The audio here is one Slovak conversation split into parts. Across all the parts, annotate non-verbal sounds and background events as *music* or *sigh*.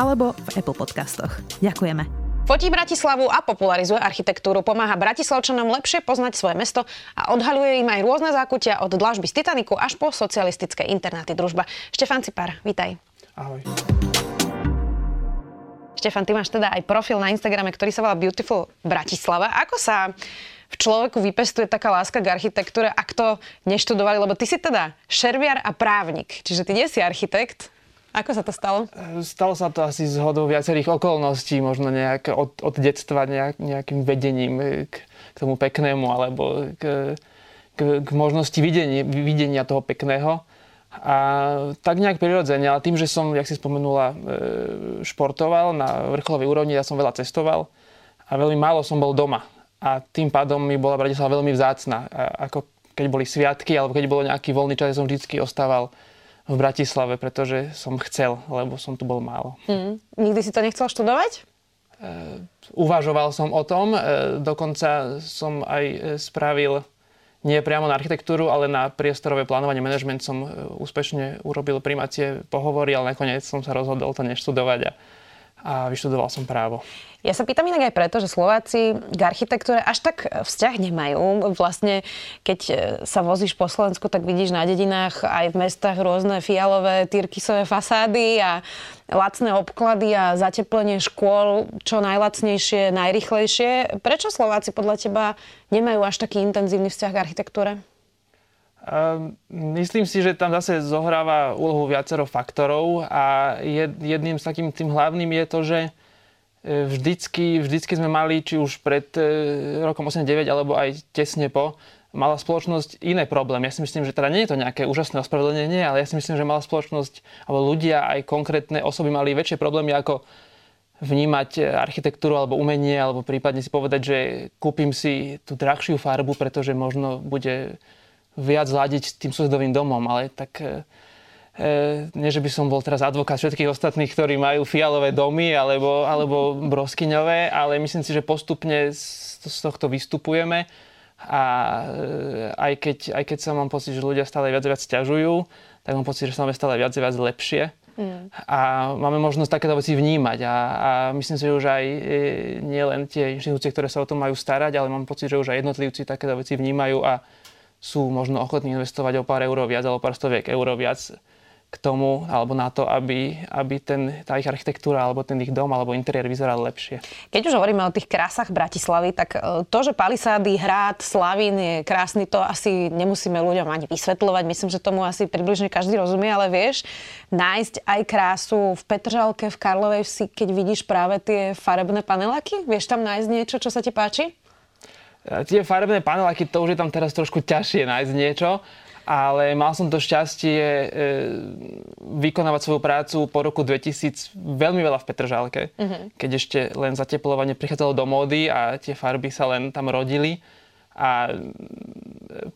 alebo v Apple Podcastoch. Ďakujeme. Fotí Bratislavu a popularizuje architektúru, pomáha Bratislavčanom lepšie poznať svoje mesto a odhaľuje im aj rôzne zákutia od dlažby z Titaniku až po socialistické internáty družba. Štefan Cipar, vítaj. Ahoj. Štefan, ty máš teda aj profil na Instagrame, ktorý sa volá Beautiful Bratislava. Ako sa v človeku vypestuje taká láska k architektúre, ak to neštudovali? Lebo ty si teda šerviar a právnik, čiže ty nie si architekt, ako sa to stalo? Stalo sa to asi z hodou viacerých okolností, možno nejak od, od detstva nejak, nejakým vedením k, k tomu peknému alebo k, k, k možnosti videnia, videnia toho pekného. A tak nejak prirodzene, ale tým, že som, jak si spomenula, e, športoval na vrcholovej úrovni, ja som veľa cestoval a veľmi málo som bol doma. A tým pádom mi bola Bratislava veľmi vzácna. A ako keď boli sviatky alebo keď bolo nejaký voľný čas, som vždy ostával v Bratislave, pretože som chcel, lebo som tu bol málo. Mm. Nikdy si to nechcel študovať? E, uvažoval som o tom, e, dokonca som aj e, spravil nie priamo na architektúru, ale na priestorové plánovanie, management som úspešne urobil primácie pohovory, ale nakoniec som sa rozhodol to neštudovať a a vyštudoval som právo. Ja sa pýtam inak aj preto, že Slováci k architektúre až tak vzťah nemajú. Vlastne, keď e, sa vozíš po Slovensku, tak vidíš na dedinách aj v mestách rôzne fialové tyrkysové fasády a lacné obklady a zateplenie škôl, čo najlacnejšie, najrychlejšie. Prečo Slováci podľa teba nemajú až taký intenzívny vzťah k architektúre? Ehm, myslím si, že tam zase zohráva úlohu viacero faktorov a jedným z takým tým hlavným je to, že vždycky, vždycky sme mali, či už pred e, rokom 89 alebo aj tesne po, mala spoločnosť iné problémy. Ja si myslím, že teda nie je to nejaké úžasné ospravedlnenie, ale ja si myslím, že mala spoločnosť, alebo ľudia, aj konkrétne osoby mali väčšie problémy ako vnímať architektúru alebo umenie, alebo prípadne si povedať, že kúpim si tú drahšiu farbu, pretože možno bude viac zladiť tým susedovým domom, ale tak e, e, nie, že by som bol teraz advokát všetkých ostatných, ktorí majú fialové domy alebo, alebo broskyňové, ale myslím si, že postupne z, z tohto vystupujeme a e, aj keď, aj keď sa mám pocit, že ľudia stále viac a viac stiažujú, tak mám pocit, že sa máme stále viac a viac lepšie. Mm. A máme možnosť takéto veci vnímať a, a myslím si, že už aj e, nie len tie inštitúcie, ktoré sa o tom majú starať, ale mám pocit, že už aj jednotlivci takéto veci vnímajú a sú možno ochotní investovať o pár eur viac alebo pár stoviek eur viac k tomu, alebo na to, aby, aby ten, tá ich architektúra, alebo ten ich dom, alebo interiér vyzeral lepšie. Keď už hovoríme o tých krásach Bratislavy, tak e, to, že Palisády, Hrad, Slavín je krásny, to asi nemusíme ľuďom ani vysvetľovať. Myslím, že tomu asi približne každý rozumie, ale vieš, nájsť aj krásu v Petržalke, v Karlovej vsi, keď vidíš práve tie farebné paneláky? Vieš tam nájsť niečo, čo sa ti páči? Tie farebné paneláky, to už je tam teraz trošku ťažšie nájsť niečo, ale mal som to šťastie e, vykonávať svoju prácu po roku 2000 veľmi veľa v Petržálke, uh-huh. keď ešte len zateplovanie prichádzalo do módy a tie farby sa len tam rodili. A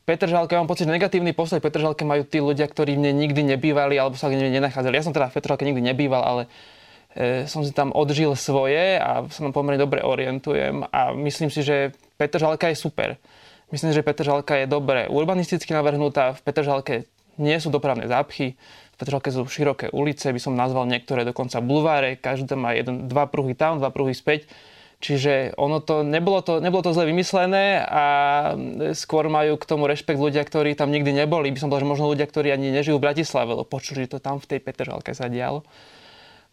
Petržálke, ja mám pocit, negatívny postoj Petržálke majú tí ľudia, ktorí mne nikdy nebývali alebo sa nikdy nenachádzali. Ja som teda v Petržálke nikdy nebýval, ale e, som si tam odžil svoje a sa tam pomerne dobre orientujem a myslím si, že Petržalka je super. Myslím, že Petržalka je dobre urbanisticky navrhnutá. V Petržalke nie sú dopravné zápchy. V Petržalke sú široké ulice, by som nazval niektoré dokonca bulváre. Každá má jeden, dva pruhy tam, dva pruhy späť. Čiže ono to, nebolo to, nebolo to zle vymyslené a skôr majú k tomu rešpekt ľudia, ktorí tam nikdy neboli. By som povedal, že možno ľudia, ktorí ani nežijú v Bratislave, lebo počuli, že to tam v tej Petržalke sa dialo.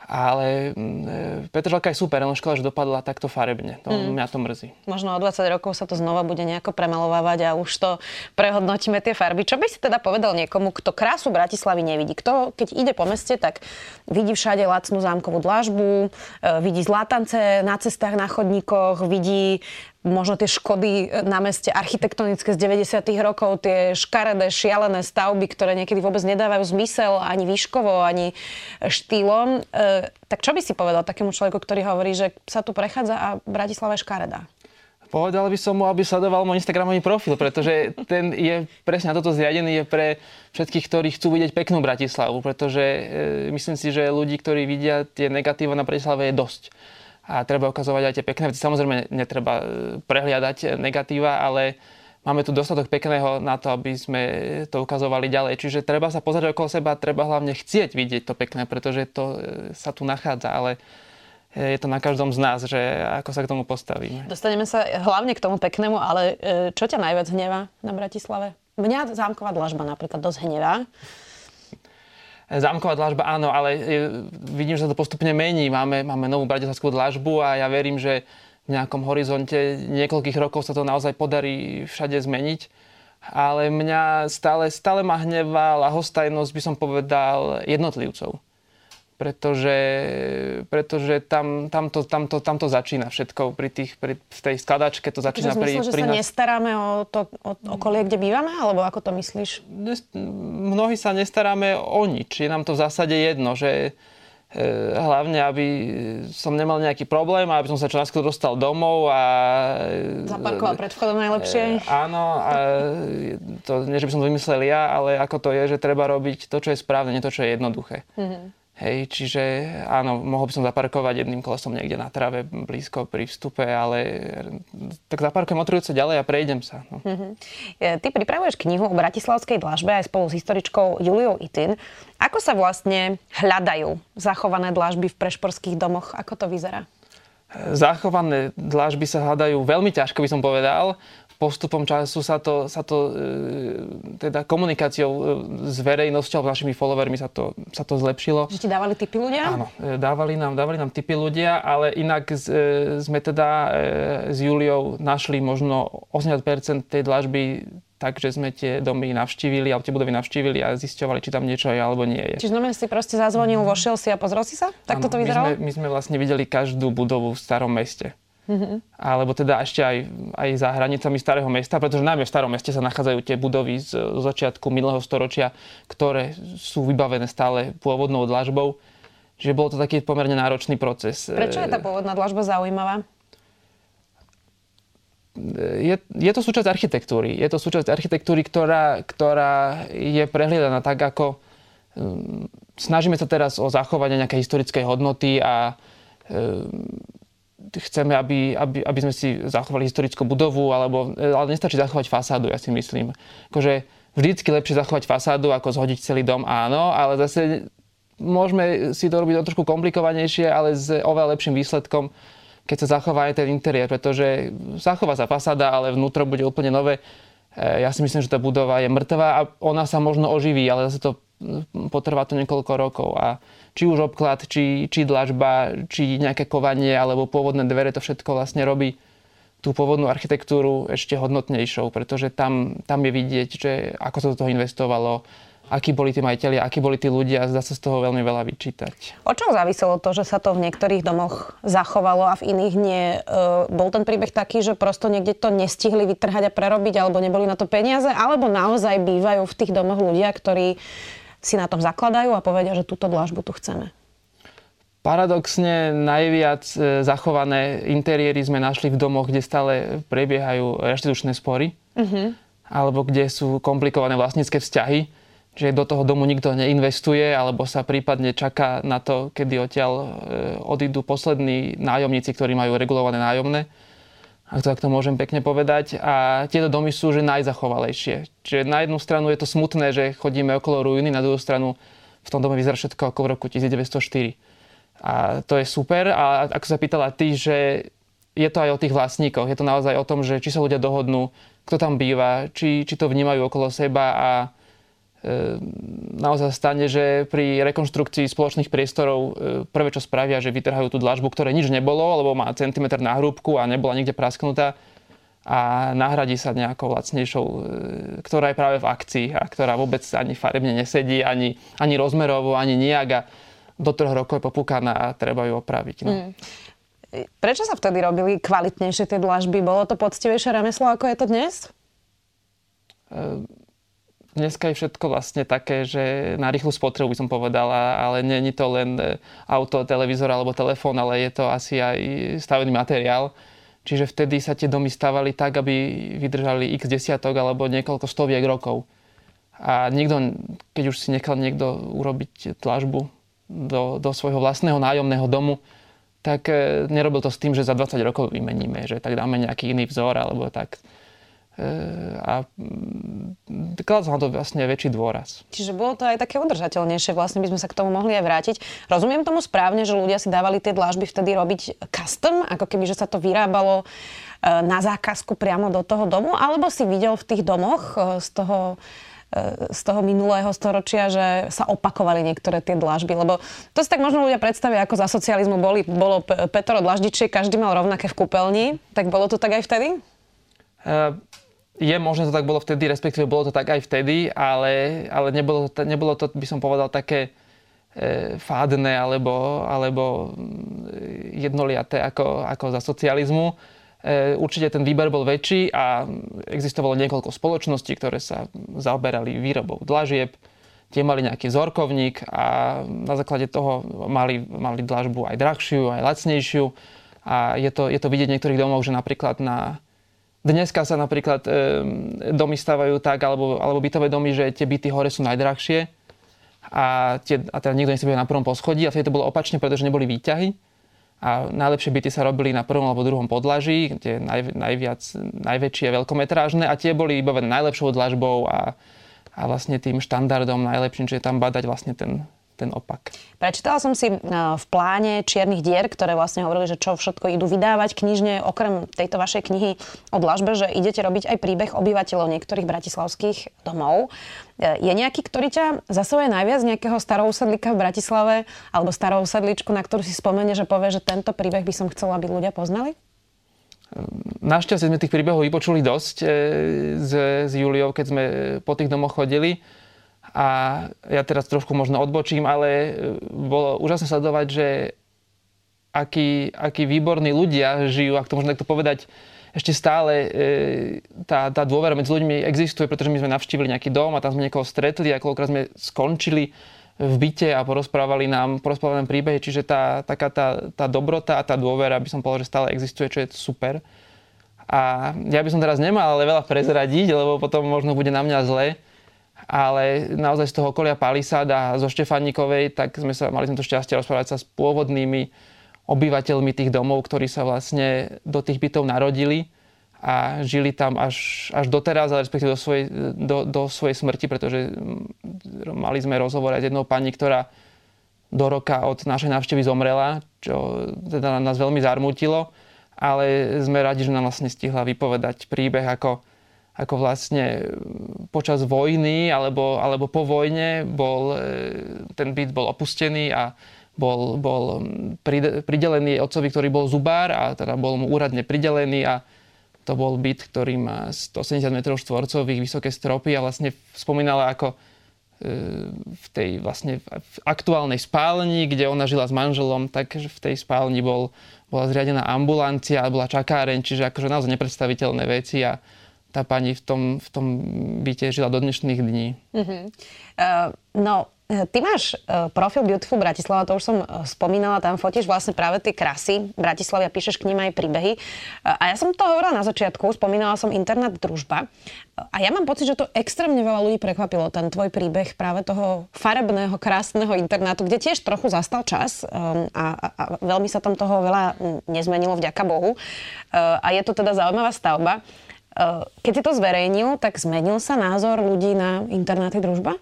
Ale mm, e, Petržalka je super, len škoda, že dopadla takto farebne. To, mm. Mňa to mrzí. Možno o 20 rokov sa to znova bude nejako premalovávať a už to prehodnotíme tie farby. Čo by si teda povedal niekomu, kto krásu Bratislavy nevidí? Kto, keď ide po meste, tak vidí všade lacnú zámkovú dlažbu, e, vidí zlatance na cestách, na chodníkoch, vidí možno tie škody na meste architektonické z 90. rokov, tie škaredé, šialené stavby, ktoré niekedy vôbec nedávajú zmysel ani výškovo, ani štýlom. E, tak čo by si povedal takému človeku, ktorý hovorí, že sa tu prechádza a Bratislava je škaredá? Povedal by som mu, aby sledoval môj Instagramový profil, pretože ten je presne na toto zriadený, je pre všetkých, ktorí chcú vidieť peknú Bratislavu, pretože e, myslím si, že ľudí, ktorí vidia tie negatíva na Bratislave je dosť a treba ukazovať aj tie pekné veci. Samozrejme, netreba e, prehliadať negatíva, ale máme tu dostatok pekného na to, aby sme to ukazovali ďalej. Čiže treba sa pozrieť okolo seba, treba hlavne chcieť vidieť to pekné, pretože to e, sa tu nachádza, ale e, je to na každom z nás, že ako sa k tomu postavíme. Dostaneme sa hlavne k tomu peknému, ale čo ťa najviac hnevá na Bratislave? Mňa zámková dlažba napríklad dosť hnevá. Zámková dlažba áno, ale vidím, že sa to postupne mení. Máme, máme novú bratislavskú dlažbu a ja verím, že v nejakom horizonte niekoľkých rokov sa to naozaj podarí všade zmeniť. Ale mňa stále, stále ma hnevá lahostajnosť, by som povedal, jednotlivcov pretože, pretože tam, tam, to, tam, to, tam to začína všetko. Pri, tých, pri v tej skladačke to začína pri, myslel, pri že nás... sa nestaráme o to o okolie, kde bývame? Alebo ako to myslíš? Mnohí sa nestaráme o nič. Je nám to v zásade jedno, že e, hlavne, aby som nemal nejaký problém aby som sa čo najskôr dostal domov a... Zaparkovať pred vchodom najlepšie. E, áno, a to nie, že by som to vymyslel ja, ale ako to je, že treba robiť to, čo je správne, nie to, čo je jednoduché. Mm-hmm. Hej, čiže áno, mohol by som zaparkovať jedným kolesom niekde na trave blízko pri vstupe, ale tak zaparkujem motorujúce ďalej a prejdem sa. No. Mm-hmm. Ty pripravuješ knihu o bratislavskej dlažbe aj spolu s historičkou Juliou Itin. Ako sa vlastne hľadajú zachované dlažby v prešporských domoch? Ako to vyzerá? Zachované dlažby sa hľadajú veľmi ťažko, by som povedal postupom času sa to, sa to e, teda komunikáciou e, s verejnosťou, s našimi followermi sa to, sa to zlepšilo. Že ti dávali tipy ľudia? Áno, e, dávali nám, dávali nám tipy ľudia, ale inak z, sme teda s Juliou našli možno 80% tej dlažby takže sme tie domy navštívili, alebo tie budovy navštívili a zisťovali, či tam niečo je alebo nie je. Čiže znamená si proste zazvonil, vošiel si a pozrel si sa? Tak toto vyzeralo? My sme, my sme vlastne videli každú budovu v starom meste. Mm-hmm. Alebo teda ešte aj, aj za hranicami starého mesta, pretože najmä v starom meste sa nachádzajú tie budovy z, z začiatku minulého storočia, ktoré sú vybavené stále pôvodnou dlažbou. Čiže bol to taký pomerne náročný proces. Prečo je tá pôvodná dlažba zaujímavá? Je, je to súčasť architektúry. Je to súčasť architektúry, ktorá, ktorá je prehliadaná tak, ako um, snažíme sa teraz o zachovanie nejakej historickej hodnoty a um, chceme, aby, aby, aby sme si zachovali historickú budovu, alebo, ale nestačí zachovať fasádu, ja si myslím. Akože vždycky lepšie zachovať fasádu, ako zhodiť celý dom, áno, ale zase môžeme si to robiť o trošku komplikovanejšie, ale s oveľa lepším výsledkom, keď sa zachová aj ten interiér, pretože zachová sa fasáda, ale vnútro bude úplne nové. E, ja si myslím, že tá budova je mŕtvá a ona sa možno oživí, ale zase to potrvá to niekoľko rokov. A či už obklad, či, či dlažba, či nejaké kovanie alebo pôvodné dvere, to všetko vlastne robí tú pôvodnú architektúru ešte hodnotnejšou, pretože tam, tam je vidieť, že ako sa do toho investovalo, akí boli tí majiteľi, akí boli tí ľudia a zdá sa z toho veľmi veľa vyčítať. O čom záviselo to, že sa to v niektorých domoch zachovalo a v iných nie? E, bol ten príbeh taký, že prosto niekde to nestihli vytrhať a prerobiť alebo neboli na to peniaze, alebo naozaj bývajú v tých domoch ľudia, ktorí si na tom zakladajú a povedia, že túto dlažbu tu chceme. Paradoxne najviac e, zachované interiéry sme našli v domoch, kde stále prebiehajú reštitučné spory, uh-huh. alebo kde sú komplikované vlastnícke vzťahy, že do toho domu nikto neinvestuje, alebo sa prípadne čaká na to, kedy odtiaľ e, odídu poslední nájomníci, ktorí majú regulované nájomné ak to takto môžem pekne povedať. A tieto domy sú že najzachovalejšie. Čiže na jednu stranu je to smutné, že chodíme okolo ruiny, na druhú stranu v tom dome vyzerá všetko ako v roku 1904. A to je super. A ako sa pýtala ty, že je to aj o tých vlastníkoch. Je to naozaj o tom, že či sa ľudia dohodnú, kto tam býva, či, či to vnímajú okolo seba a naozaj stane, že pri rekonštrukcii spoločných priestorov ehm, prvé, čo spravia, že vytrhajú tú dlažbu, ktoré nič nebolo, lebo má centimetr na hrúbku a nebola nikde prasknutá a nahradí sa nejakou lacnejšou, ehm, ktorá je práve v akcii a ktorá vôbec ani farebne nesedí, ani, ani rozmerovo, ani nijak a do troch rokov je popúkaná a treba ju opraviť. No. Mm. Prečo sa vtedy robili kvalitnejšie tie dlažby? Bolo to poctivejšie remeslo, ako je to dnes? Ehm, dneska je všetko vlastne také, že na rýchlu spotrebu by som povedala, ale je to len e, auto, televízor alebo telefón, ale je to asi aj stavebný materiál. Čiže vtedy sa tie domy stavali tak, aby vydržali x desiatok alebo niekoľko stoviek rokov. A niekto, keď už si nechal niekto urobiť tlažbu do, do svojho vlastného nájomného domu, tak e, nerobil to s tým, že za 20 rokov vymeníme, že tak dáme nejaký iný vzor alebo tak. E, a mm, kladol sa na to vlastne väčší dôraz. Čiže bolo to aj také udržateľnejšie, vlastne by sme sa k tomu mohli aj vrátiť. Rozumiem tomu správne, že ľudia si dávali tie dlážby vtedy robiť custom, ako keby, že sa to vyrábalo e, na zákazku priamo do toho domu, alebo si videl v tých domoch z toho z toho minulého storočia, že sa opakovali niektoré tie dlažby, lebo to si tak možno ľudia predstavia, ako za socializmu boli, bolo Petro dlaždičie, každý mal rovnaké v kúpeľni, tak bolo to tak aj vtedy? Uh, je možné, to tak bolo vtedy, respektíve bolo to tak aj vtedy, ale, ale nebolo, to, nebolo to, by som povedal, také e, fádne alebo, alebo mm, jednoliaté ako, ako za socializmu. E, určite ten výber bol väčší a existovalo niekoľko spoločností, ktoré sa zaoberali výrobou dlažieb. Tie mali nejaký vzorkovník a na základe toho mali, mali dlažbu aj drahšiu, aj lacnejšiu. A je to, je to vidieť v niektorých domoch, že napríklad na, Dneska sa napríklad e, domy stavajú tak, alebo, alebo bytové domy, že tie byty hore sú najdrahšie a, tie, a teda nikto nechce byť na prvom poschodí. A vtedy to bolo opačne, pretože neboli výťahy. A najlepšie byty sa robili na prvom alebo druhom podlaží, tie naj, najviac, najväčšie veľkometrážne. A tie boli vybavené najlepšou dlažbou a, a vlastne tým štandardom najlepším, čiže tam badať vlastne ten, ten opak. Prečítala som si e, v pláne Čiernych dier, ktoré vlastne hovorili, že čo všetko idú vydávať knižne, okrem tejto vašej knihy o dlažbe, že idete robiť aj príbeh obyvateľov niektorých bratislavských domov. E, je nejaký, ktorý ťa zasahuje najviac nejakého starousedlíka v Bratislave alebo starousedličku, na ktorú si spomenie, že povie, že tento príbeh by som chcela, aby ľudia poznali? Našťastie sme tých príbehov vypočuli dosť e, s, s Juliou, keď sme po tých domoch chodili. A ja teraz trošku možno odbočím, ale e, bolo úžasné sledovať, že akí, akí výborní ľudia žijú, ak to možno takto povedať, ešte stále e, tá, tá dôvera medzi ľuďmi existuje, pretože my sme navštívili nejaký dom a tam sme niekoho stretli a koľkokrát sme skončili v byte a porozprávali nám, porozprávali nám príbehy, čiže tá, taká tá, tá dobrota a tá dôvera by som povedal, že stále existuje, čo je super. A ja by som teraz nemal ale veľa prezradiť, lebo potom možno bude na mňa zle, ale naozaj z toho okolia Palisad a zo Štefánikovej, tak sme sa, mali sme to šťastie rozprávať sa s pôvodnými obyvateľmi tých domov, ktorí sa vlastne do tých bytov narodili a žili tam až, až doteraz, ale respektíve do svojej, do, do svojej smrti, pretože mm, mali sme rozhovor aj s jednou pani, ktorá do roka od našej návštevy zomrela, čo teda nás veľmi zarmútilo, ale sme radi, že nám vlastne stihla vypovedať príbeh, ako, ako vlastne počas vojny alebo, alebo po vojne bol, e, ten byt bol opustený a bol, bol pridelený otcovi, ktorý bol zubár a teda bol mu úradne pridelený a to bol byt, ktorý má 170 m štvorcových, vysoké stropy a vlastne spomínala ako e, v tej vlastne v aktuálnej spálni, kde ona žila s manželom, tak v tej spálni bol, bola zriadená ambulancia, bola čakáreň, čiže akože naozaj nepredstaviteľné veci a tá pani v tom, v tom byte žila do dnešných dní. Uh, no, Ty máš e, profil Beautiful Bratislava, to už som e, spomínala, tam fotíš vlastne práve tie krasy Bratislavy a píšeš k nim aj príbehy. E, a ja som to hovorila na začiatku, spomínala som internet družba. A ja mám pocit, že to extrémne veľa ľudí prekvapilo, ten tvoj príbeh práve toho farebného, krásneho internátu, kde tiež trochu zastal čas a, a, a veľmi sa tam toho veľa nezmenilo, vďaka Bohu. A je to teda zaujímavá stavba. Keď si to zverejnil, tak zmenil sa názor ľudí na internáty družba?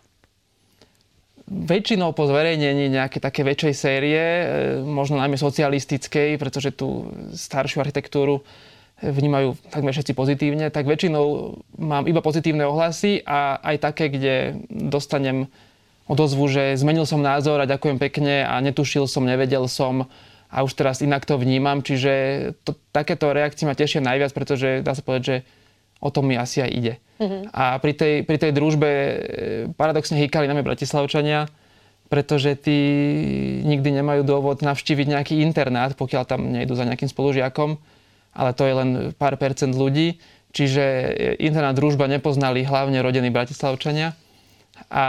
väčšinou po zverejnení nejaké také väčšej série, e, možno najmä socialistickej, pretože tú staršiu architektúru vnímajú takmer všetci pozitívne, tak väčšinou mám iba pozitívne ohlasy a aj také, kde dostanem odozvu, že zmenil som názor a ďakujem pekne a netušil som, nevedel som a už teraz inak to vnímam. Čiže to, takéto reakcie ma tešia najviac, pretože dá sa povedať, že o tom mi asi aj ide. Uh-huh. A pri tej, pri tej družbe e, paradoxne hýkali nami Bratislavčania, pretože tí nikdy nemajú dôvod navštíviť nejaký internát, pokiaľ tam nejdu za nejakým spolužiakom, ale to je len pár percent ľudí. Čiže internát družba nepoznali hlavne rodení Bratislavčania. A,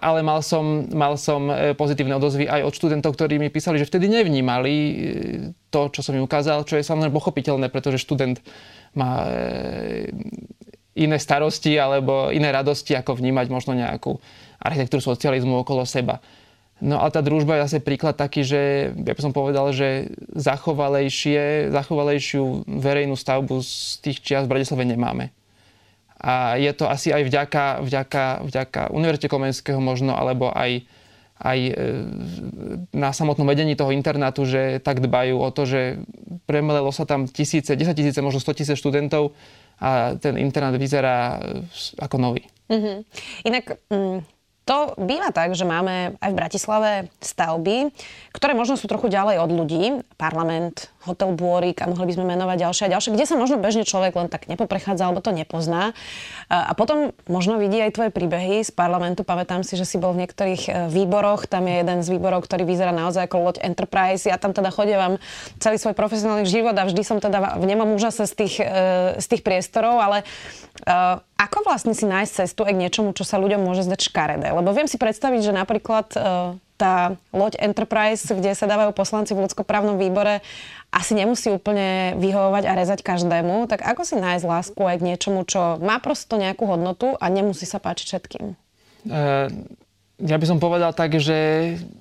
ale mal som, mal som e, pozitívne odozvy aj od študentov, ktorí mi písali, že vtedy nevnímali e, to, čo som im ukázal, čo je samozrejme pochopiteľné, pretože študent má e, iné starosti alebo iné radosti, ako vnímať možno nejakú architektúru socializmu okolo seba. No a tá družba je zase príklad taký, že ja by som povedal, že zachovalejšie, zachovalejšiu verejnú stavbu z tých čias v Bratislave nemáme. A je to asi aj vďaka, vďaka, vďaka Univerzite Komenského možno, alebo aj, aj e, na samotnom vedení toho internátu, že tak dbajú o to, že premelelo sa tam tisíce, 10 tisíce, možno 100 tisíc študentov a ten internát vyzerá ako nový. Mm-hmm. Inak... Mm to býva tak, že máme aj v Bratislave stavby, ktoré možno sú trochu ďalej od ľudí. Parlament, hotel Bôrik a mohli by sme menovať ďalšie a ďalšie, kde sa možno bežne človek len tak nepoprechádzal, alebo to nepozná. A potom možno vidí aj tvoje príbehy z parlamentu. Pamätám si, že si bol v niektorých e, výboroch. Tam je jeden z výborov, ktorý vyzerá naozaj ako loď Enterprise. Ja tam teda chodievam celý svoj profesionálny život a vždy som teda v nemom úžase z tých, e, z tých priestorov, ale e, ako vlastne si nájsť cestu aj k niečomu, čo sa ľuďom môže zdať škaredé? Lebo viem si predstaviť, že napríklad tá loď Enterprise, kde sa dávajú poslanci v ľudskoprávnom výbore, asi nemusí úplne vyhovovať a rezať každému. Tak ako si nájsť lásku aj k niečomu, čo má prosto nejakú hodnotu a nemusí sa páčiť všetkým? Uh, ja by som povedal tak, že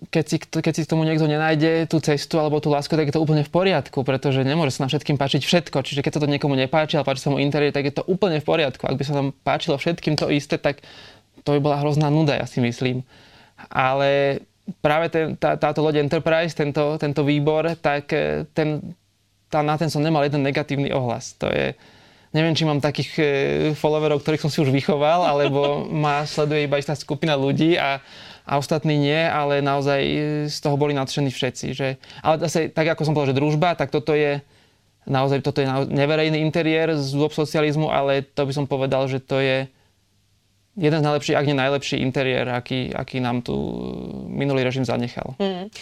keď si, keď si k tomu niekto nenájde tú cestu alebo tú lásku, tak je to úplne v poriadku, pretože nemôže sa nám všetkým páčiť všetko. Čiže keď sa to niekomu nepáči, ale páči sa mu interiér, tak je to úplne v poriadku. Ak by sa nám páčilo všetkým to isté, tak to by bola hrozná nuda, ja si myslím. Ale práve ten, tá, táto loď Enterprise, tento, tento výbor, tak eh, ten, tá, na ten som nemal jeden negatívny ohlas. To je, neviem, či mám takých e, followerov, ktorých som si už vychoval, alebo ma sleduje iba istá skupina ľudí a, a ostatní nie, ale naozaj e, z toho boli nadšení všetci. Že, ale zase, tak ako som povedal, že družba, tak toto je naozaj toto je neverejný interiér z socializmu, ale to by som povedal, že to je jeden z najlepších, ak nie najlepší interiér, aký, aký nám tu minulý režim zanechal. Hmm.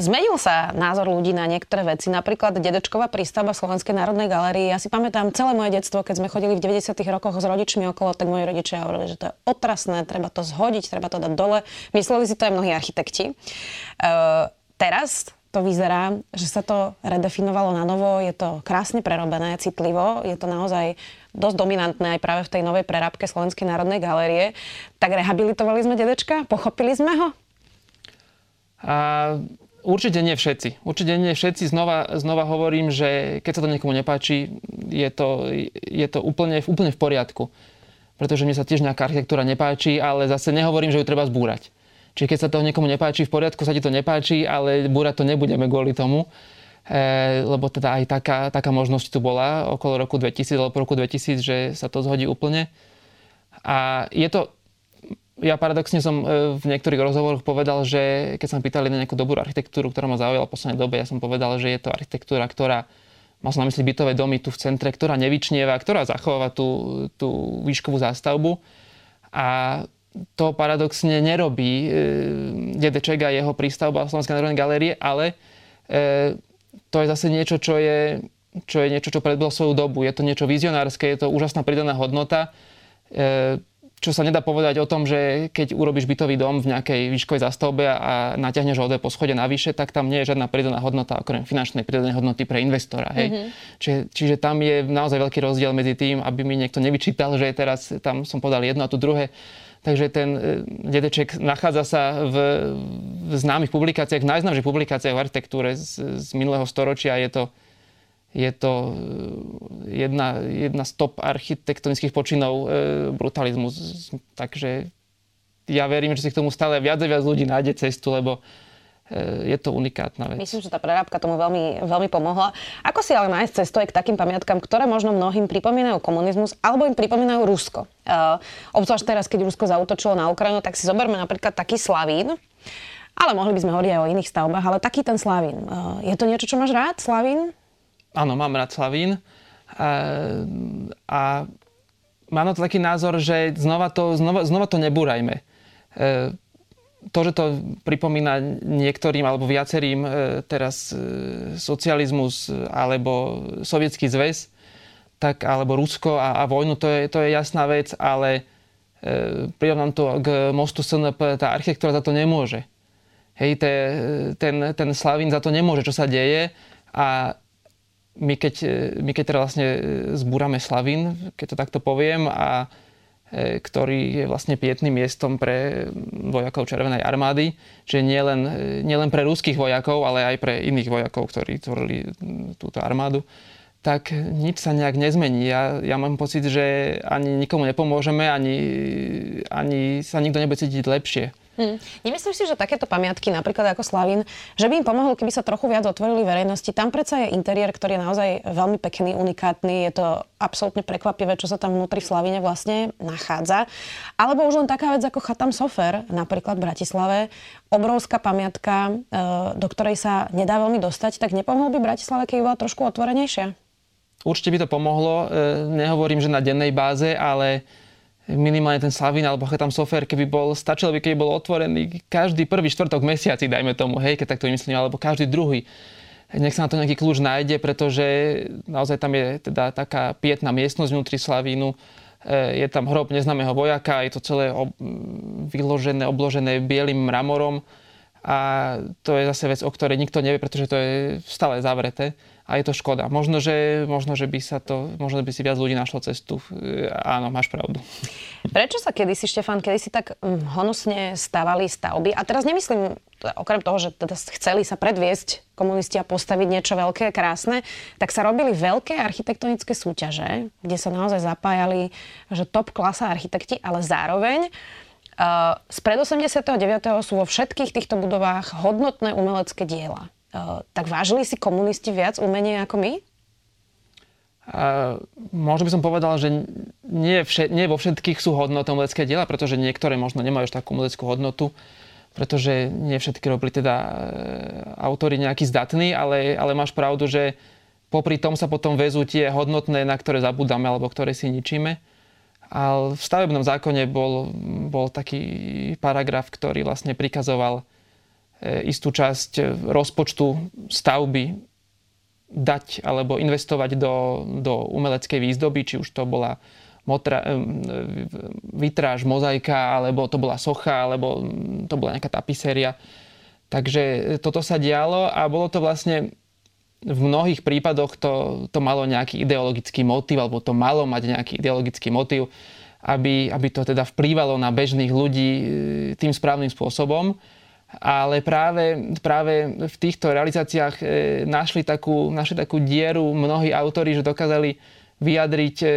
Zmenil sa názor ľudí na niektoré veci, napríklad dedečková prístavba Slovenskej národnej galérii. Ja si pamätám celé moje detstvo, keď sme chodili v 90. rokoch s rodičmi okolo, tak moji rodičia hovorili, že to je otrasné, treba to zhodiť, treba to dať dole. Mysleli si to aj mnohí architekti. Uh, teraz to vyzerá, že sa to redefinovalo na novo, je to krásne prerobené, citlivo, je to naozaj dosť dominantné aj práve v tej novej prerábke Slovenskej národnej galérie. Tak rehabilitovali sme dedečka? Pochopili sme ho? A, určite nie všetci. Určite nie všetci. Znova, znova hovorím, že keď sa to niekomu nepáči, je to, je to úplne, úplne v poriadku. Pretože mne sa tiež nejaká architektúra nepáči, ale zase nehovorím, že ju treba zbúrať. Čiže keď sa to niekomu nepáči, v poriadku sa ti to nepáči, ale búrať to nebudeme kvôli tomu. E, lebo teda aj taká, taká možnosť tu bola okolo roku 2000 alebo roku 2000, že sa to zhodí úplne. A je to, ja paradoxne som e, v niektorých rozhovoroch povedal, že keď sa pýtali na nejakú dobrú architektúru, ktorá ma zaujala v poslednej dobe, ja som povedal, že je to architektúra, ktorá mal som na mysli bytové domy tu v centre, ktorá nevyčnieva, ktorá zachováva tú, tú výškovú zástavbu. A to paradoxne nerobí e, Dedeček a jeho prístavba Slovenskej národnej galérie, ale e, to je zase niečo, čo je, čo je niečo, čo predbilo svoju dobu. Je to niečo vizionárske, je to úžasná pridaná hodnota, e, čo sa nedá povedať o tom, že keď urobíš bytový dom v nejakej výškovej zastavbe a natiahneš ho po schode navyše, tak tam nie je žiadna pridaná hodnota, okrem finančnej pridanej hodnoty pre investora. Hej. Mm-hmm. Čiže, čiže tam je naozaj veľký rozdiel medzi tým, aby mi niekto nevyčítal, že teraz tam som podal jedno a tu druhé Takže ten e, dedeček nachádza sa v, v známych publikáciách, v najznámejších publikáciách v architektúre z, z minulého storočia. Je to, je to e, jedna, jedna z top architektonických počinov e, brutalizmu. Takže ja verím, že si k tomu stále viac a viac ľudí nájde cestu, lebo je to unikátna vec. Myslím, že tá prerábka tomu veľmi, veľmi pomohla. Ako si ale nájsť cestu aj k takým pamiatkám, ktoré možno mnohým pripomínajú komunizmus alebo im pripomínajú Rusko? Uh, obzvlášť teraz, keď Rusko zautočilo na Ukrajinu, tak si zoberme napríklad taký Slavín, ale mohli by sme hovoriť aj o iných stavbách, ale taký ten Slavín. Uh, je to niečo, čo máš rád, Slavín? Áno, mám rád Slavín. Uh, a mám na to taký názor, že znova to, znova, znova to nebúrajme. Uh, to, že to pripomína niektorým alebo viacerým teraz socializmus alebo sovietský zväz, tak, alebo Rusko a, a vojnu, to je, to je jasná vec, ale e, prirovnám to k mostu SNP, tá architektúra za to nemôže. Hej, te, ten, ten Slavín za to nemôže, čo sa deje a my keď, my keď teda vlastne zbúrame Slavín, keď to takto poviem, a e, ktorý je vlastne pietným miestom pre vojakov Červenej armády, čiže nielen, nielen pre ruských vojakov, ale aj pre iných vojakov, ktorí tvorili túto armádu, tak nič sa nejak nezmení. Ja, ja mám pocit, že ani nikomu nepomôžeme, ani, ani sa nikto nebude cítiť lepšie. Hmm. Nemyslíš si, že takéto pamiatky, napríklad ako Slavín, že by im pomohlo, keby sa trochu viac otvorili verejnosti? Tam predsa je interiér, ktorý je naozaj veľmi pekný, unikátny. Je to absolútne prekvapivé, čo sa tam vnútri v Slavíne vlastne nachádza. Alebo už len taká vec ako Chatam Sofer, napríklad v Bratislave, obrovská pamiatka, e, do ktorej sa nedá veľmi dostať, tak nepomohol by Bratislave, keď bola trošku otvorenejšia? Určite by to pomohlo. E, nehovorím, že na dennej báze, ale minimálne ten Slavín alebo tam software, keby bol, stačilo by, keby bol otvorený každý prvý štvrtok mesiaci, dajme tomu, hej, keď takto vymyslím, alebo každý druhý. Nech sa na to nejaký kľúč nájde, pretože naozaj tam je teda taká pietná miestnosť vnútri Slavínu, e, je tam hrob neznámeho vojaka, je to celé vyložené, obložené bielým mramorom a to je zase vec, o ktorej nikto nevie, pretože to je stále zavreté a je to škoda. Možno že, možno, že by sa to, možno by si viac ľudí našlo cestu. Áno, máš pravdu. Prečo sa kedysi, Štefan, kedysi tak mm, honosne stavali stavby? A teraz nemyslím, okrem toho, že teda chceli sa predviesť komunisti a postaviť niečo veľké, krásne, tak sa robili veľké architektonické súťaže, kde sa naozaj zapájali, že top klasa architekti, ale zároveň spred 89. sú vo všetkých týchto budovách hodnotné umelecké diela. Eh, tak vážili si komunisti viac umenie ako my? Uh, možno by som povedal, že nie, vše, nie vo všetkých sú hodnotné umelecké diela, pretože niektoré možno nemajú takú umeleckú hodnotu, pretože nie všetky robili teda uh, autory nejaký zdatný, ale, ale máš pravdu, že popri tom sa potom vezú tie hodnotné, na ktoré zabudáme alebo ktoré si ničíme. A v stavebnom zákone bol, bol taký paragraf, ktorý vlastne prikazoval E, istú časť rozpočtu stavby dať alebo investovať do, do umeleckej výzdoby, či už to bola motra, e, vitráž, mozaika, alebo to bola socha, alebo to bola nejaká tapiséria. Takže toto sa dialo a bolo to vlastne v mnohých prípadoch to, to malo nejaký ideologický motiv, alebo to malo mať nejaký ideologický motiv, aby, aby to teda vplývalo na bežných ľudí e, tým správnym spôsobom. Ale práve, práve v týchto realizáciách e, našli, takú, našli takú dieru mnohí autori, že dokázali vyjadriť e,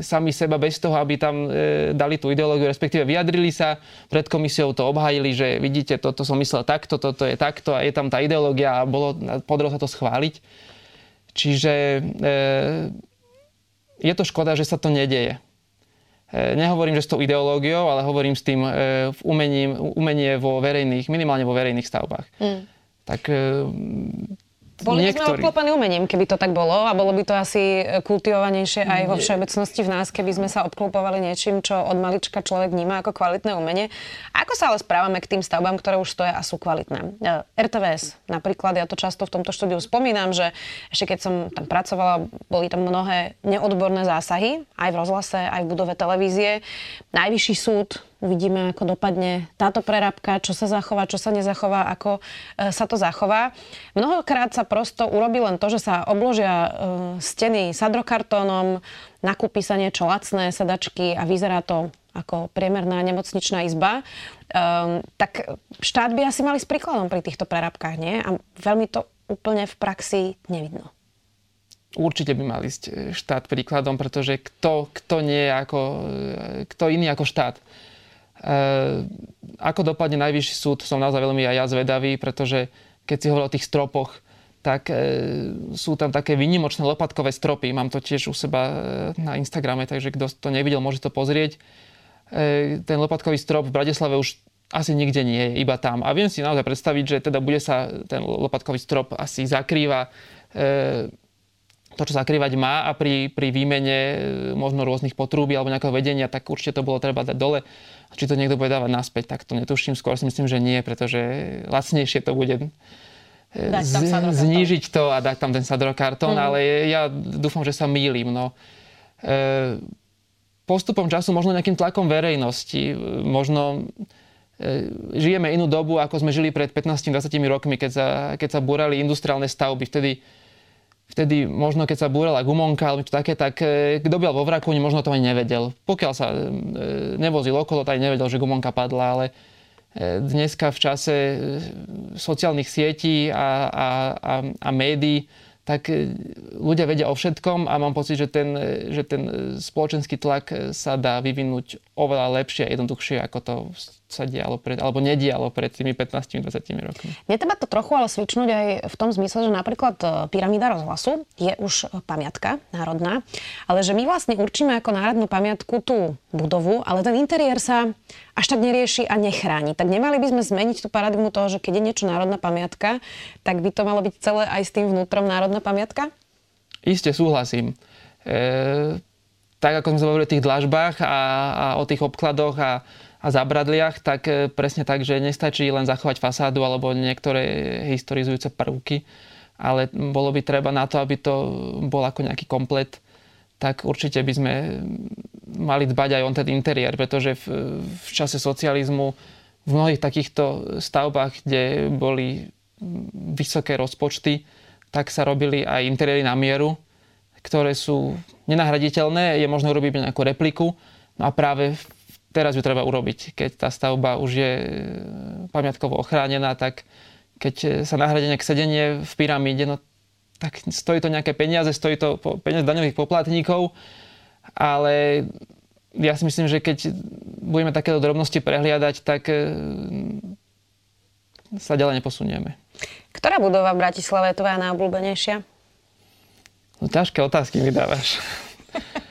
sami seba bez toho, aby tam e, dali tú ideológiu, respektíve vyjadrili sa, pred komisiou to obhajili, že vidíte, toto som myslel takto, toto je takto a je tam tá ideológia a bolo, podarilo sa to schváliť. Čiže e, je to škoda, že sa to nedeje. E, nehovorím, že s tou ideológiou, ale hovorím s tým e, v umením, umenie vo verejných, minimálne vo verejných stavbách. Mm. Tak e, boli by sme obklopení umením, keby to tak bolo a bolo by to asi kultivovanejšie aj vo všeobecnosti v nás, keby sme sa obklopovali niečím, čo od malička človek vníma ako kvalitné umenie. Ako sa ale správame k tým stavbám, ktoré už stoja a sú kvalitné? RTVS napríklad, ja to často v tomto štúdiu spomínam, že ešte keď som tam pracovala, boli tam mnohé neodborné zásahy, aj v rozhlase, aj v budove televízie. Najvyšší súd Uvidíme, ako dopadne táto prerábka, čo sa zachová, čo sa nezachová, ako e, sa to zachová. Mnohokrát sa prosto urobí len to, že sa obložia e, steny sadrokartónom, nakúpi sa niečo lacné, sedačky a vyzerá to ako priemerná nemocničná izba, um, tak štát by asi mali s príkladom pri týchto prerábkach, nie? A veľmi to úplne v praxi nevidno. Určite by mal ísť štát príkladom, pretože kto, kto nie ako, kto iný ako štát ako dopadne najvyšší súd, som naozaj veľmi aj ja zvedavý, pretože keď si hovoril o tých stropoch, tak e, sú tam také výnimočné lopatkové stropy. Mám to tiež u seba e, na Instagrame, takže kto to nevidel, môže to pozrieť. E, ten lopatkový strop v Bratislave už asi nikde nie je, iba tam. A viem si naozaj predstaviť, že teda bude sa ten lopatkový strop asi zakrýva. E, to, čo zakrývať má a pri, pri výmene e, možno rôznych potrúby alebo nejakého vedenia, tak určite to bolo treba dať dole. A či to niekto bude dávať naspäť, tak to netuším. Skôr si myslím, že nie, pretože lacnejšie to bude tam z, znížiť to a dať tam ten sadrokartón, mm. ale ja dúfam, že sa mýlim. No. E, postupom času, možno nejakým tlakom verejnosti, možno e, žijeme inú dobu, ako sme žili pred 15-20 rokmi, keď sa, keď sa búrali industriálne stavby. Vtedy vtedy možno keď sa búrala gumonka alebo čo také, tak e, kto byl vo vraku, možno to ani nevedel. Pokiaľ sa e, nevozil okolo, tak nevedel, že gumonka padla, ale e, dneska v čase sociálnych sietí a, a, a, a médií tak ľudia vedia o všetkom a mám pocit, že ten, že ten spoločenský tlak sa dá vyvinúť oveľa lepšie a jednoduchšie, ako to sa dialo pred, alebo nedialo pred tými 15-20 rokmi. Netreba to trochu ale svičnúť aj v tom zmysle, že napríklad e, pyramída rozhlasu je už pamiatka národná, ale že my vlastne určíme ako národnú pamiatku tú budovu, ale ten interiér sa až tak nerieši a nechráni. Tak nemali by sme zmeniť tú paradigmu toho, že keď je niečo národná pamiatka, tak by to malo byť celé aj s tým vnútrom národná pamiatka? Isté súhlasím. E, tak ako sme sa bavili o tých dlažbách a, a o tých obkladoch a a zabradliach, tak e, presne tak, že nestačí len zachovať fasádu alebo niektoré historizujúce prvky, ale bolo by treba na to, aby to bol ako nejaký komplet, tak určite by sme mali dbať aj o ten interiér, pretože v, v čase socializmu v mnohých takýchto stavbách, kde boli vysoké rozpočty, tak sa robili aj interiéry na mieru, ktoré sú nenahraditeľné, je možné urobiť nejakú repliku. No a práve teraz ju treba urobiť. Keď tá stavba už je e, pamiatkovo ochránená, tak keď e, sa nahradí nejaké sedenie v pyramíde, no tak stojí to nejaké peniaze, stojí to peniaze daňových poplatníkov, ale ja si myslím, že keď budeme takéto drobnosti prehliadať, tak e, sa ďalej neposunieme. Ktorá budova v Bratislave je tvoja najobľúbenejšia? No, ťažké otázky mi dávaš. *laughs*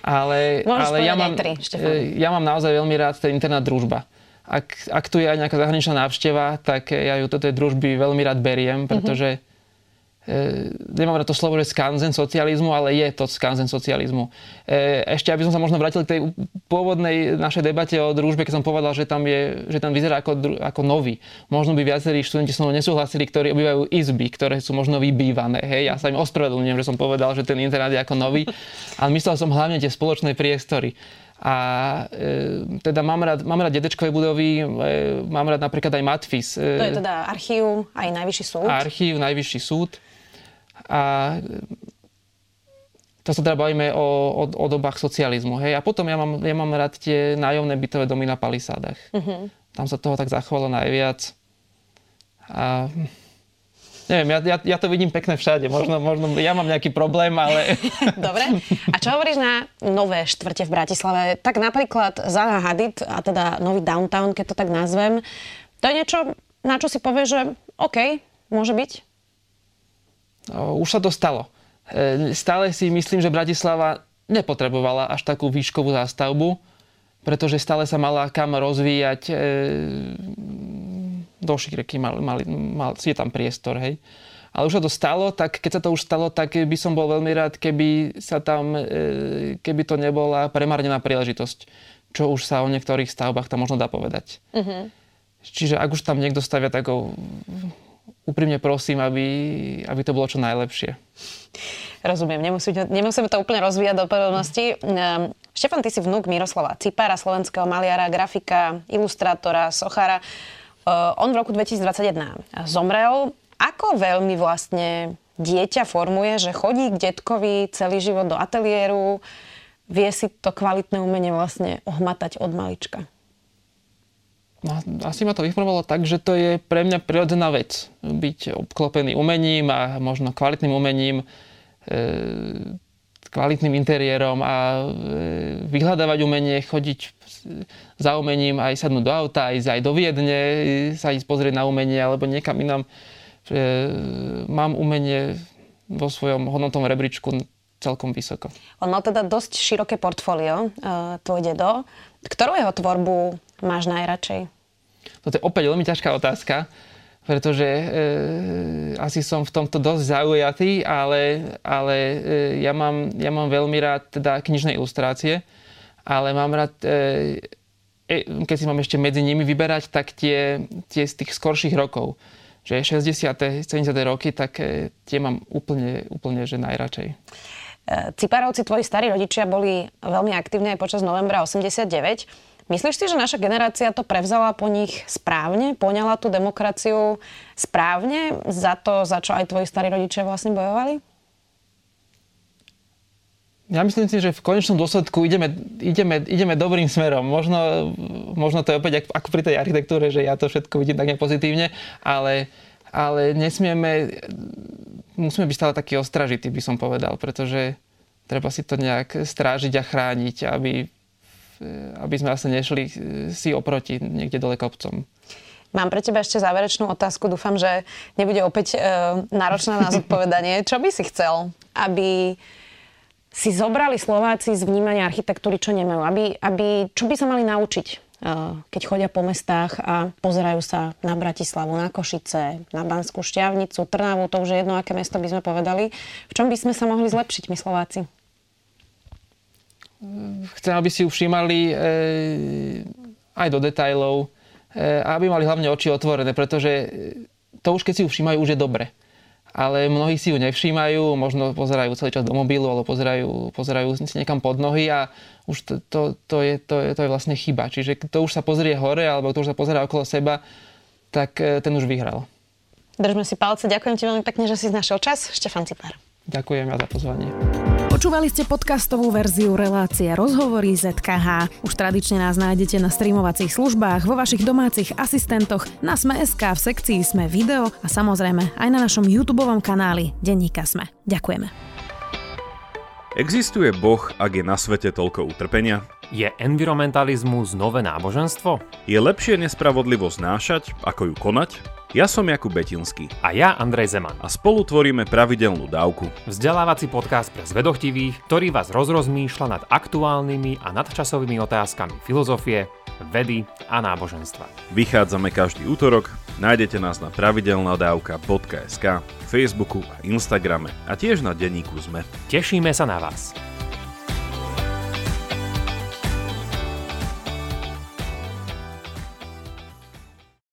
Ale, ale ja, mám, tri, e, ja mám naozaj veľmi rád ten internet družba. Ak, ak tu je aj nejaká zahraničná návšteva, tak ja ju do tej družby veľmi rád beriem, pretože mm-hmm e, nemám to slovo, že skanzen socializmu, ale je to skanzen socializmu. E, ešte, aby som sa možno vrátil k tej pôvodnej našej debate o družbe, keď som povedal, že tam, je, že tam vyzerá ako, ako nový. Možno by viacerí študenti so nesúhlasili, ktorí obývajú izby, ktoré sú možno vybývané. Hej, ja sa im ospravedlňujem, že som povedal, že ten internát je ako nový, *laughs* ale myslel som hlavne tie spoločné priestory. A e, teda mám rád, mám rád dedečkové budovy, e, mám rád napríklad aj Matfis. E, to je teda archív, aj najvyšší súd. Archív, najvyšší súd. A to sa teda bavíme o, o, o dobách socializmu. Hej? A potom ja mám, ja mám rád tie nájomné bytové domy na palisádach. Uh-huh. Tam sa toho tak zachovalo najviac. A neviem, ja, ja, ja to vidím pekné všade. Možno, možno ja mám nejaký problém, ale... *laughs* Dobre. A čo hovoríš na nové štvrte v Bratislave? Tak napríklad Zaha Hadid, a teda nový downtown, keď to tak nazvem, to je niečo, na čo si povie, že OK, môže byť? Už sa to stalo. E, stále si myslím, že Bratislava nepotrebovala až takú výškovú zástavbu, pretože stále sa mala kam rozvíjať e, do šíreky, mal, mal, mal, je tam priestor, hej. Ale už sa to stalo, tak keď sa to už stalo, tak by som bol veľmi rád, keby sa tam, e, keby to nebola premarnená príležitosť, čo už sa o niektorých stavbách tam možno dá povedať. Uh-huh. Čiže ak už tam niekto stavia, tak úprimne prosím, aby, aby to bolo čo najlepšie. Rozumiem, nemusíme, nemusíme to úplne rozvíjať do podrobností. Ehm, Štefan, ty si vnúk Miroslava Cipara, slovenského maliara, grafika, ilustrátora, sochára. Ehm, on v roku 2021 zomrel. Ako veľmi vlastne dieťa formuje, že chodí k detkovi celý život do ateliéru, vie si to kvalitné umenie vlastne ohmatať od malička? No, asi ma to vyformovalo tak, že to je pre mňa prirodzená vec. Byť obklopený umením a možno kvalitným umením, e, kvalitným interiérom a e, vyhľadávať umenie, chodiť za umením, aj sadnúť do auta, ísť aj do Viedne, sa ísť pozrieť na umenie alebo niekam inám. E, mám umenie vo svojom hodnotom rebríčku celkom vysoko. On mal teda dosť široké portfólio, tvoj dedo. Ktorú jeho tvorbu máš najradšej? Toto je opäť veľmi ťažká otázka, pretože e, asi som v tomto dosť zaujatý, ale, ale e, ja, mám, ja mám veľmi rád teda knižné ilustrácie, ale mám rád, e, e, keď si mám ešte medzi nimi vyberať, tak tie, tie z tých skorších rokov, že 60. 70. roky, tak e, tie mám úplne, úplne že najradšej. E, Ciparovci, tvoji starí rodičia, boli veľmi aktívni aj počas novembra 89. Myslíš si, že naša generácia to prevzala po nich správne? Poňala tú demokraciu správne za to, za čo aj tvoji starí rodičia vlastne bojovali? Ja myslím si, že v konečnom dôsledku ideme, ideme, ideme dobrým smerom. Možno, možno to je opäť ako pri tej architektúre, že ja to všetko vidím tak nepozitívne, ale, ale nesmieme, musíme byť stále taký ostražitý, by som povedal, pretože treba si to nejak strážiť a chrániť, aby aby sme asi nešli e, si oproti niekde dole kopcom. Mám pre teba ešte záverečnú otázku. Dúfam, že nebude opäť e, náročná na zodpovedanie. *laughs* Čo by si chcel, aby si zobrali Slováci z vnímania architektúry, čo nemajú? Aby, aby, čo by sa mali naučiť, e, keď chodia po mestách a pozerajú sa na Bratislavu, na Košice, na Banskú Šťavnicu, Trnavu, to už je jedno, aké mesto by sme povedali. V čom by sme sa mohli zlepšiť, my Slováci? Chcem, aby si ju všímali e, aj do detajlov e, a aby mali hlavne oči otvorené, pretože to už keď si ju všímajú, už je dobre. Ale mnohí si ju nevšímajú, možno pozerajú celý čas do mobilu, alebo pozerajú, pozerajú si niekam pod nohy a už to, to, to, je, to, je, to je vlastne chyba. Čiže kto už sa pozrie hore, alebo kto už sa pozerá okolo seba, tak e, ten už vyhral. Držme si palce. Ďakujem ti veľmi pekne, že si znašiel čas. Štefan Cipár. Ďakujem za pozvanie. Počúvali ste podcastovú verziu relácie Rozhovory ZKH. Už tradične nás nájdete na streamovacích službách, vo vašich domácich asistentoch, na Sme.sk, v sekcii Sme video a samozrejme aj na našom YouTube kanáli Denníka Sme. Ďakujeme. Existuje Boh, ak je na svete toľko utrpenia? Je environmentalizmus nové náboženstvo? Je lepšie nespravodlivosť nášať, ako ju konať? Ja som Jakub Betinský. A ja Andrej Zeman. A spolu tvoríme pravidelnú dávku. Vzdelávací podcast pre zvedochtivých, ktorý vás rozrozmýšľa nad aktuálnymi a nadčasovými otázkami filozofie, vedy a náboženstva. Vychádzame každý útorok, nájdete nás na pravidelnadavka.sk, Facebooku a Instagrame a tiež na denníku ZME. Tešíme sa na vás.